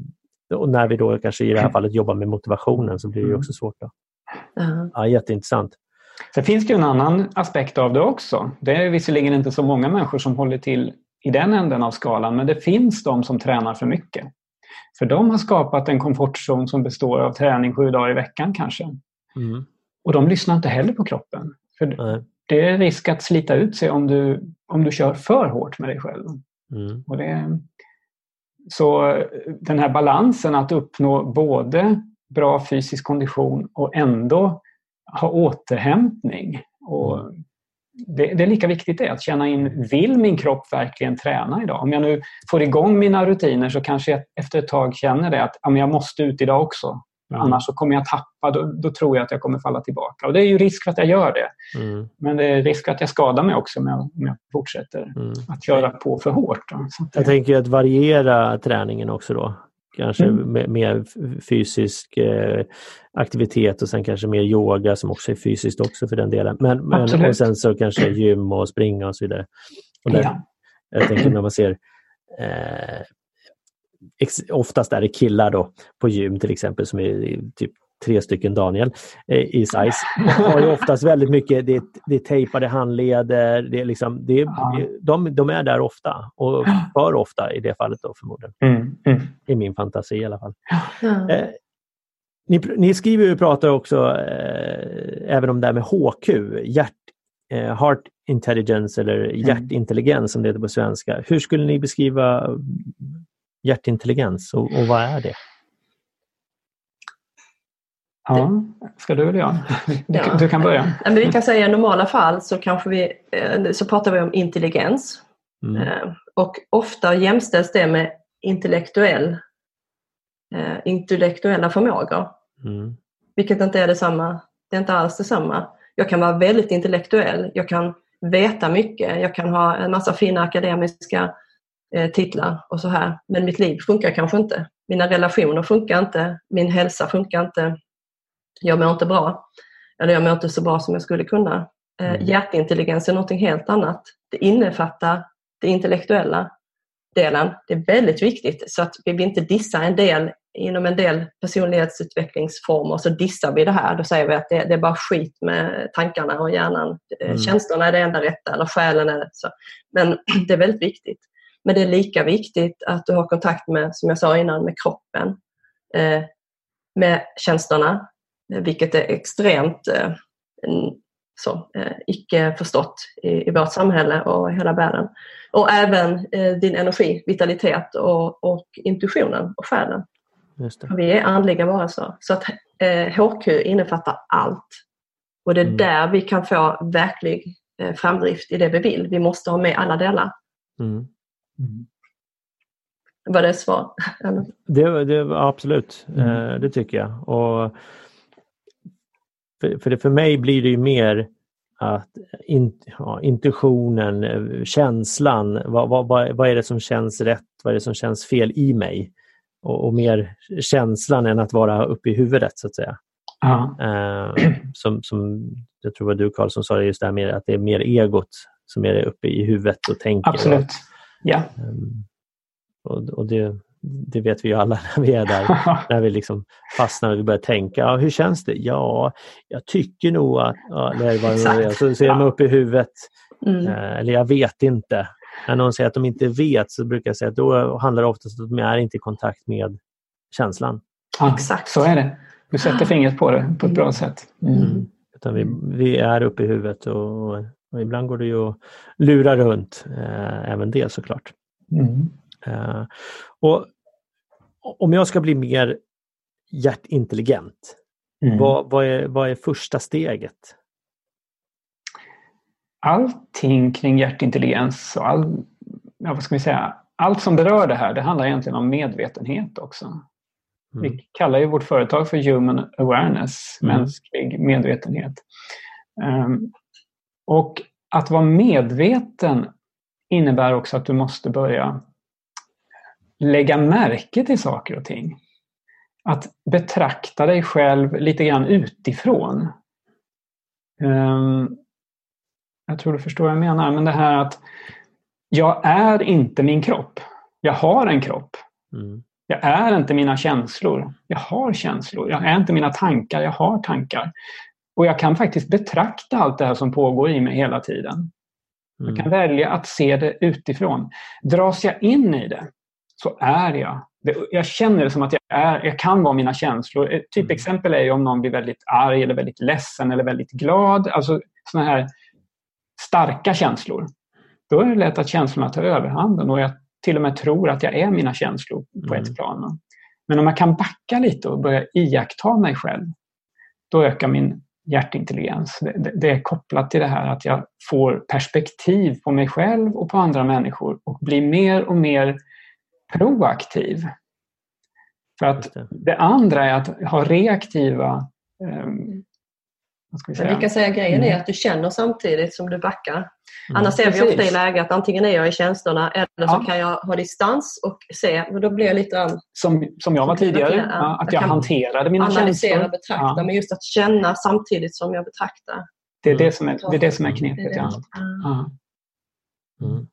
och när vi då kanske i det här fallet jobbar med motivationen så blir det också svårt. Då. Ja. Ja, jätteintressant. Sen finns det ju en annan aspekt av det också. Det är visserligen inte så många människor som håller till i den änden av skalan, men det finns de som tränar för mycket. För de har skapat en komfortzon som består av träning sju dagar i veckan kanske. Mm. Och de lyssnar inte heller på kroppen. För Nej. det är risk att slita ut sig om du, om du kör för hårt med dig själv. Mm. Och det, så den här balansen att uppnå både bra fysisk kondition och ändå ha återhämtning. Och det, det är lika viktigt det, att känna in, vill min kropp verkligen träna idag? Om jag nu får igång mina rutiner så kanske jag efter ett tag känner det att ja, jag måste ut idag också. Mm. Annars så kommer jag tappa, då, då tror jag att jag kommer falla tillbaka. Och det är ju risk för att jag gör det. Mm. Men det är risk att jag skadar mig också om jag, om jag fortsätter Mm. att köra på för hårt. Då. Jag tänker att variera träningen också då. Kanske Mm. mer fysisk eh, aktivitet och sen kanske mer yoga som också är fysiskt också för den delen. Men, men och sen så kanske gym och springa och så vidare. Och där, Ja. Jag tänker när man ser eh, oftast är det killar då på gym till exempel som är typ tre stycken Daniel eh, i size. har ju oftast väldigt mycket, det är, det är tejpade handleder, det är liksom, det är, Ja. de, de är där ofta och för ofta i det fallet då förmodligen. Mm, mm. I min fantasi i alla fall. Ja. Eh, ni, ni skriver och pratar också eh, även om det här med HQ, hjärt, eh, Heart Intelligence eller hjärtintelligens som det heter på svenska. Hur skulle ni beskriva hjärtintelligens och, och vad är det? Ja, ska du eller jag? Du, Ja. du kan börja. Men vi kan säga i normala fall så kanske vi eh, så pratar vi om intelligens. Mm. Eh, Och ofta jämställs det med intellektuell, eh, intellektuella förmågor. Mm. Vilket inte är detsamma. Det är inte alls detsamma. Jag kan vara väldigt intellektuell. Jag kan veta mycket. Jag kan ha en massa fina akademiska titlar och så här. Men mitt liv funkar kanske inte. Mina relationer funkar inte. Min hälsa funkar inte. Jag mår inte bra. Eller jag mår inte så bra som jag skulle kunna. Eh, Mm. Hjärtintelligens är någonting helt annat. Det innefattar det intellektuella delen. Det är väldigt viktigt så att vi vill inte dissa en del inom en del personlighetsutvecklingsformer så dissar vi det här. Då säger vi att det, det är bara skit med tankarna och hjärnan. Eh, Mm. Känslorna är det enda rätta eller själen är det. Så. Men det är väldigt viktigt. Men det är lika viktigt att du har kontakt med, som jag sa innan, med kroppen. Eh, med känslorna, vilket är extremt eh, så, eh, icke förstått i, i vårt samhälle och hela världen. Och även eh, din energi, vitalitet och, och intuitionen och själen. Vi är andliga varelser. Så att eh, HQ innefattar allt. Och det är Mm. där vi kan få verklig eh, framdrift i det vi vill. Vi måste ha med alla delar. Mm. Var det svar? Det, det, absolut, Mm. eh, det tycker jag. Och för, för, det, för mig blir det ju mer att in, ja, intuitionen, eh, känslan, vad, vad, vad, är det som känns rätt, vad är det som känns fel i mig? Och, och mer känslan än att vara uppe i huvudet så att säga. Ja. Eh, som, som jag tror var du Karl som sa det just det här med att det är mer egot som är uppe i huvudet och tänker. Absolut. Ja. Ehm, och, och det, det vet vi ju alla när vi är där. När vi liksom fastnar och vi börjar tänka, ja, hur känns det? Ja, jag tycker nog att... Ja, det är. så ser man upp i huvudet. Mm. Eh, eller jag vet inte. När någon säger att de inte vet så brukar jag säga att då handlar det oftast om att de är inte i kontakt med känslan. Ja, Exakt. Så är det. Du sätter fingret på det på ett bra sätt. Mm. Utan vi, vi är uppe i huvudet och, och ibland går det ju att lura runt eh, även det såklart. Mm. Eh, och om jag ska bli mer hjärtintelligent, Mm. vad, vad, är, vad är första steget? Allting kring hjärtintelligens och all, ja, vad ska vi säga, allt som berör det här, det handlar egentligen om medvetenhet också. Mm. Vi kallar ju vårt företag för Human Awareness, Mm. mänsklig medvetenhet. Ehm, och att vara medveten innebär också att du måste börja lägga märke till saker och ting. Att betrakta dig själv lite grann utifrån. Ehm, jag tror du förstår vad jag menar, men det här att jag är inte min kropp. Jag har en kropp. Mm. Jag är inte mina känslor. Jag har känslor. Jag är inte mina tankar. Jag har tankar. Och jag kan faktiskt betrakta allt det här som pågår i mig hela tiden. Jag kan mm. välja att se det utifrån. Dras jag in i det så är jag. Jag känner det som att jag, är, jag kan vara mina känslor. Ett typexempel är om någon blir väldigt arg eller väldigt ledsen eller väldigt glad. Alltså sådana här starka känslor. Då är det lätt att känslorna tar överhanden och jag till och med tror att jag är mina känslor på ett mm. plan. Men om jag kan backa lite och börja iaktta mig själv, då ökar min hjärtintelligens. Det, det, är kopplat till det här att jag får perspektiv på mig själv och på andra människor och blir mer och mer proaktiv. För att det. det andra är att ha reaktiva um, vi, säga? vi kan säga grejen är mm. att du känner samtidigt som du backar. Mm. Annars ser vi ofta i läge att antingen är jag i känslorna eller ja. så kan jag ha distans och se. Och då blir jag lite som, som jag var tidigare, ja, att jag, jag hanterade mina analysera, känslor. Analysera, betrakta, ja. men just att känna samtidigt som jag betraktar. Det är det som är, det är, det som är knepigt. Ja. Mm.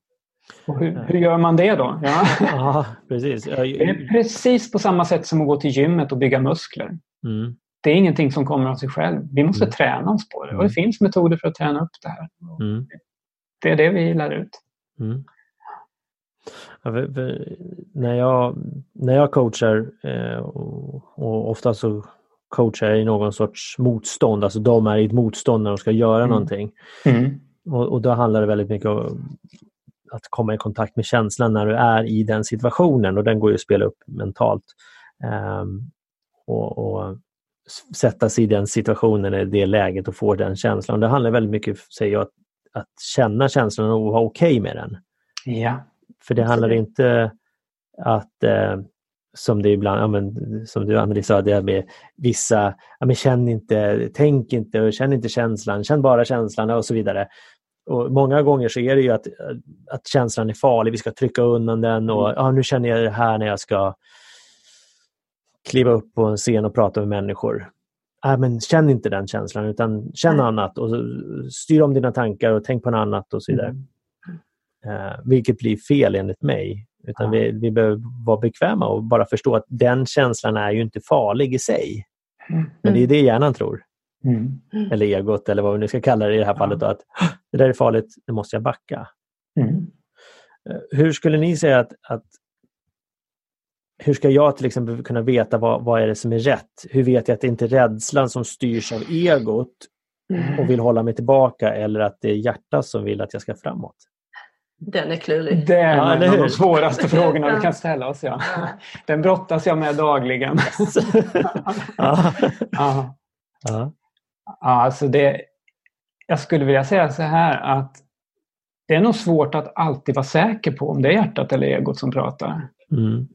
Och hur, hur, gör man det då? Ja. ja, precis. Det är precis på samma sätt som att gå till gymmet och bygga muskler. Mm det är ingenting som kommer av sig själv. Vi måste mm. träna oss på det och det mm. finns metoder för att träna upp det här. Mm. Det är det vi lär ut. Mm. Ja, för, för när, jag, när jag coachar eh, och, och, ofta så coachar jag i någon sorts motstånd, alltså de är i ett motstånd när de ska göra mm. någonting. Mm. Och, och då handlar det väldigt mycket om att komma i kontakt med känslan när du är i den situationen och den går ju att spela upp mentalt. Um, och, och, sätta sig i den situationen, i det läget och få den känslan. Det handlar väldigt mycket, säger jag, att, att känna känslan och vara okej okay med den. Ja. För det handlar inte att eh, som det ibland, ja, men, som du Anneli sa, det med vissa, ja, men känn inte, tänk inte, känn inte känslan, känn bara känslan och så vidare. Och Många gånger så är det ju att, att känslan är farlig, vi ska trycka undan den och mm. ja, nu känner jag det här när jag ska kliva upp på en scen och prata med människor. Äh, men känn inte den känslan utan känn mm. annat och styr om dina tankar och tänk på något annat och så vidare. Mm. Uh, vilket blir fel enligt mig. Utan vi, vi behöver vara bekväma och bara förstå att den känslan är ju inte farlig i sig. Mm. Men det är det hjärnan tror. Mm. Eller egot eller vad vi nu ska kalla det i det här fallet. Då, att Det där är farligt, nu måste jag backa. Mm. Uh, hur skulle ni säga att, att hur ska jag till exempel kunna veta vad, vad är det som är rätt? Hur vet jag att det inte är rädslan som styrs av egot mm. och vill hålla mig tillbaka eller att det är hjärtat som vill att jag ska framåt? Den är klurig. Det är ja, en av de svåraste frågorna vi kan ställa oss. Ja. Den brottas jag med dagligen. ja. Ja. Ja. Alltså det, jag skulle vilja säga så här att det är nog svårt att alltid vara säker på om det är hjärtat eller egot som pratar. Mm.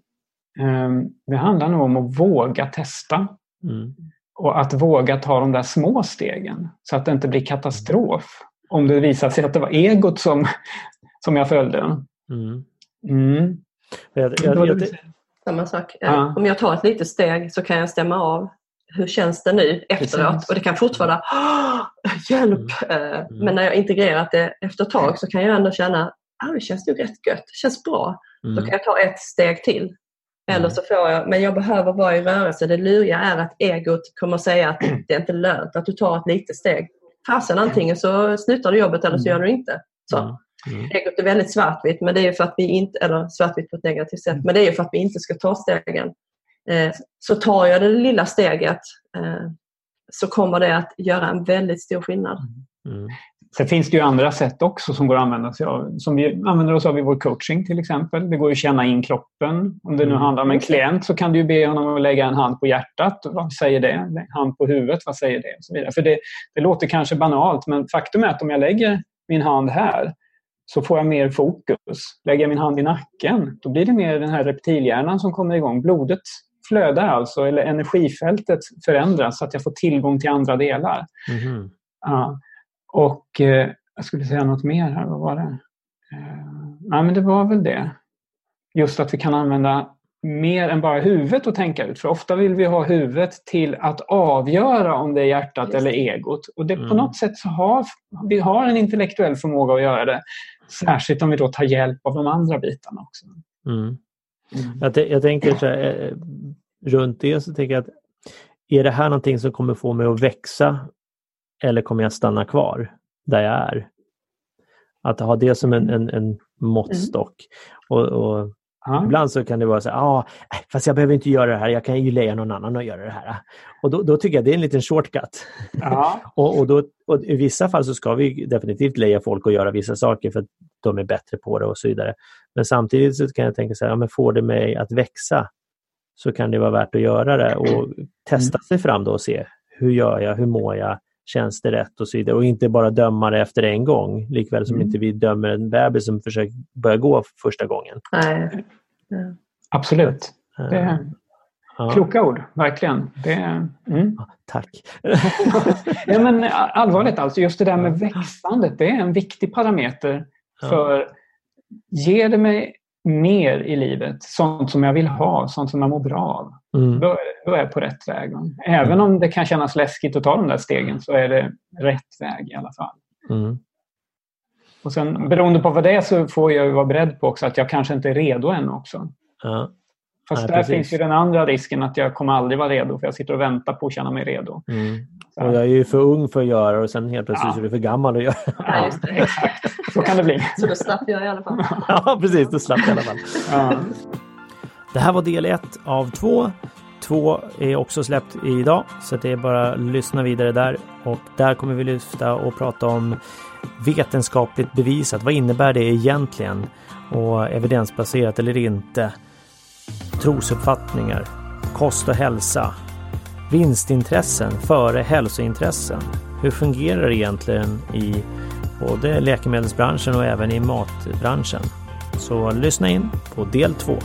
Ehm, det handlar nog om att våga testa. Mm. Och att våga ta de där små stegen så att det inte blir katastrof. Om det visar sig att det var egot som, som jag följde. Mm. Mm. Jag, jag, jag, Samma sak. Ja. Om jag tar ett litet steg så kan jag stämma av. Hur känns det nu efteråt? Och det kan fortfarande hjälp! Mm. Eh, mm. Men när jag integrerat det efter ett tag så kan jag ändå känna att det känns nog rätt gött. Det känns bra. Då mm. kan jag ta ett steg till. Eller mm. så får jag, men jag behöver vara i rörelse. Det luriga är att egot kommer säga att det är inte lönt att du tar ett litet steg. Fasen antingen så slutar du jobbet eller så gör du inte. Så. Mm. mm. Egot är väldigt svartvitt, men det är för att vi inte, eller svartvitt på ett negativt sätt, men det är för att vi inte ska ta stegen. Eh, så tar jag det lilla steget eh, så kommer det att göra en väldigt stor skillnad. Mm. Sen finns det ju andra sätt också som går att använda sig av. Som vi använder oss av i vår coaching till exempel. Det går att känna in kroppen. Om det nu mm. handlar om en klient så kan du be honom att lägga en hand på hjärtat. Vad säger det? Hand på huvudet, vad säger det? Och så vidare. För det, det låter kanske banalt men faktum är att om jag lägger min hand här så får jag mer fokus. Lägger jag min hand i nacken då blir det mer den här reptilhjärnan som kommer igång. Blodet flödar alltså, eller energifältet förändras så att jag får tillgång till andra delar. Mm. Ja. Och eh, jag skulle säga något mer här, vad var det? Eh, nej, men det var väl det. Just att vi kan använda mer än bara huvudet att tänka ut. För ofta vill vi ha huvudet till att avgöra om det är hjärtat Just. eller egot. Och det, mm. på något sätt så har vi har en intellektuell förmåga att göra det. Särskilt om vi då tar hjälp av de andra bitarna också. Mm. Mm. Jag, jag, tänker så här, eh, runt det så tänker jag att är det här någonting som kommer få mig att växa eller kommer jag stanna kvar där jag är? Att ha det som en, en, en måttstock. Och, och Ja. Ibland så kan det vara så här, ah, fast jag behöver inte göra det här, jag kan ju leja någon annan att göra det här. Och då, då tycker jag det är en liten shortcut. Ja. och, och, då, och I vissa fall så ska vi definitivt leja folk att göra vissa saker för att de är bättre på det och så vidare. Men samtidigt så kan jag tänka så här, ja, men får det mig att växa så kan det vara värt att göra det och testa mm. sig fram då och se hur gör jag, hur mår jag, känns det rätt och så vidare. Och inte bara döma det efter en gång, likväl som mm. inte vi dömer en bebis som försöker börja gå första gången. Nej. Ja. Absolut. Det är ja. kloka ord, verkligen. Det är, mm. Tack. ja, men allvarligt alltså, just det där med växandet, det är en viktig parameter. För ger det mig mer i livet, sånt som jag vill ha, sånt som jag mår bra av, mm. då, då, är jag på rätt väg. Även om det kan kännas läskigt att ta de där stegen så är det rätt väg i alla fall. Mm. Och sen beroende på vad det är så får jag vara beredd på också att jag kanske inte är redo än också. Ja. Fast Nej, där precis. finns ju den andra risken att jag kommer aldrig vara redo för jag sitter och väntar på att känna mig redo. Mm. Och jag är ju för ung för att göra och sen helt plötsligt ja. är du för gammal att göra. Ja, just det. Exakt. Så kan det bli. Så då slapp jag i alla fall. ja, precis. Då slapp jag i alla fall. Ja. Det här var del ett av två. Två är också släppt idag, så det är bara att lyssna vidare där. Och där kommer vi lyfta och prata om vetenskapligt bevisat. Vad innebär det egentligen? Och evidensbaserat eller inte? Trosuppfattningar, kost och hälsa, vinstintressen före hälsointressen. Hur fungerar det egentligen i både läkemedelsbranschen och även i matbranschen? Så lyssna in på del 2.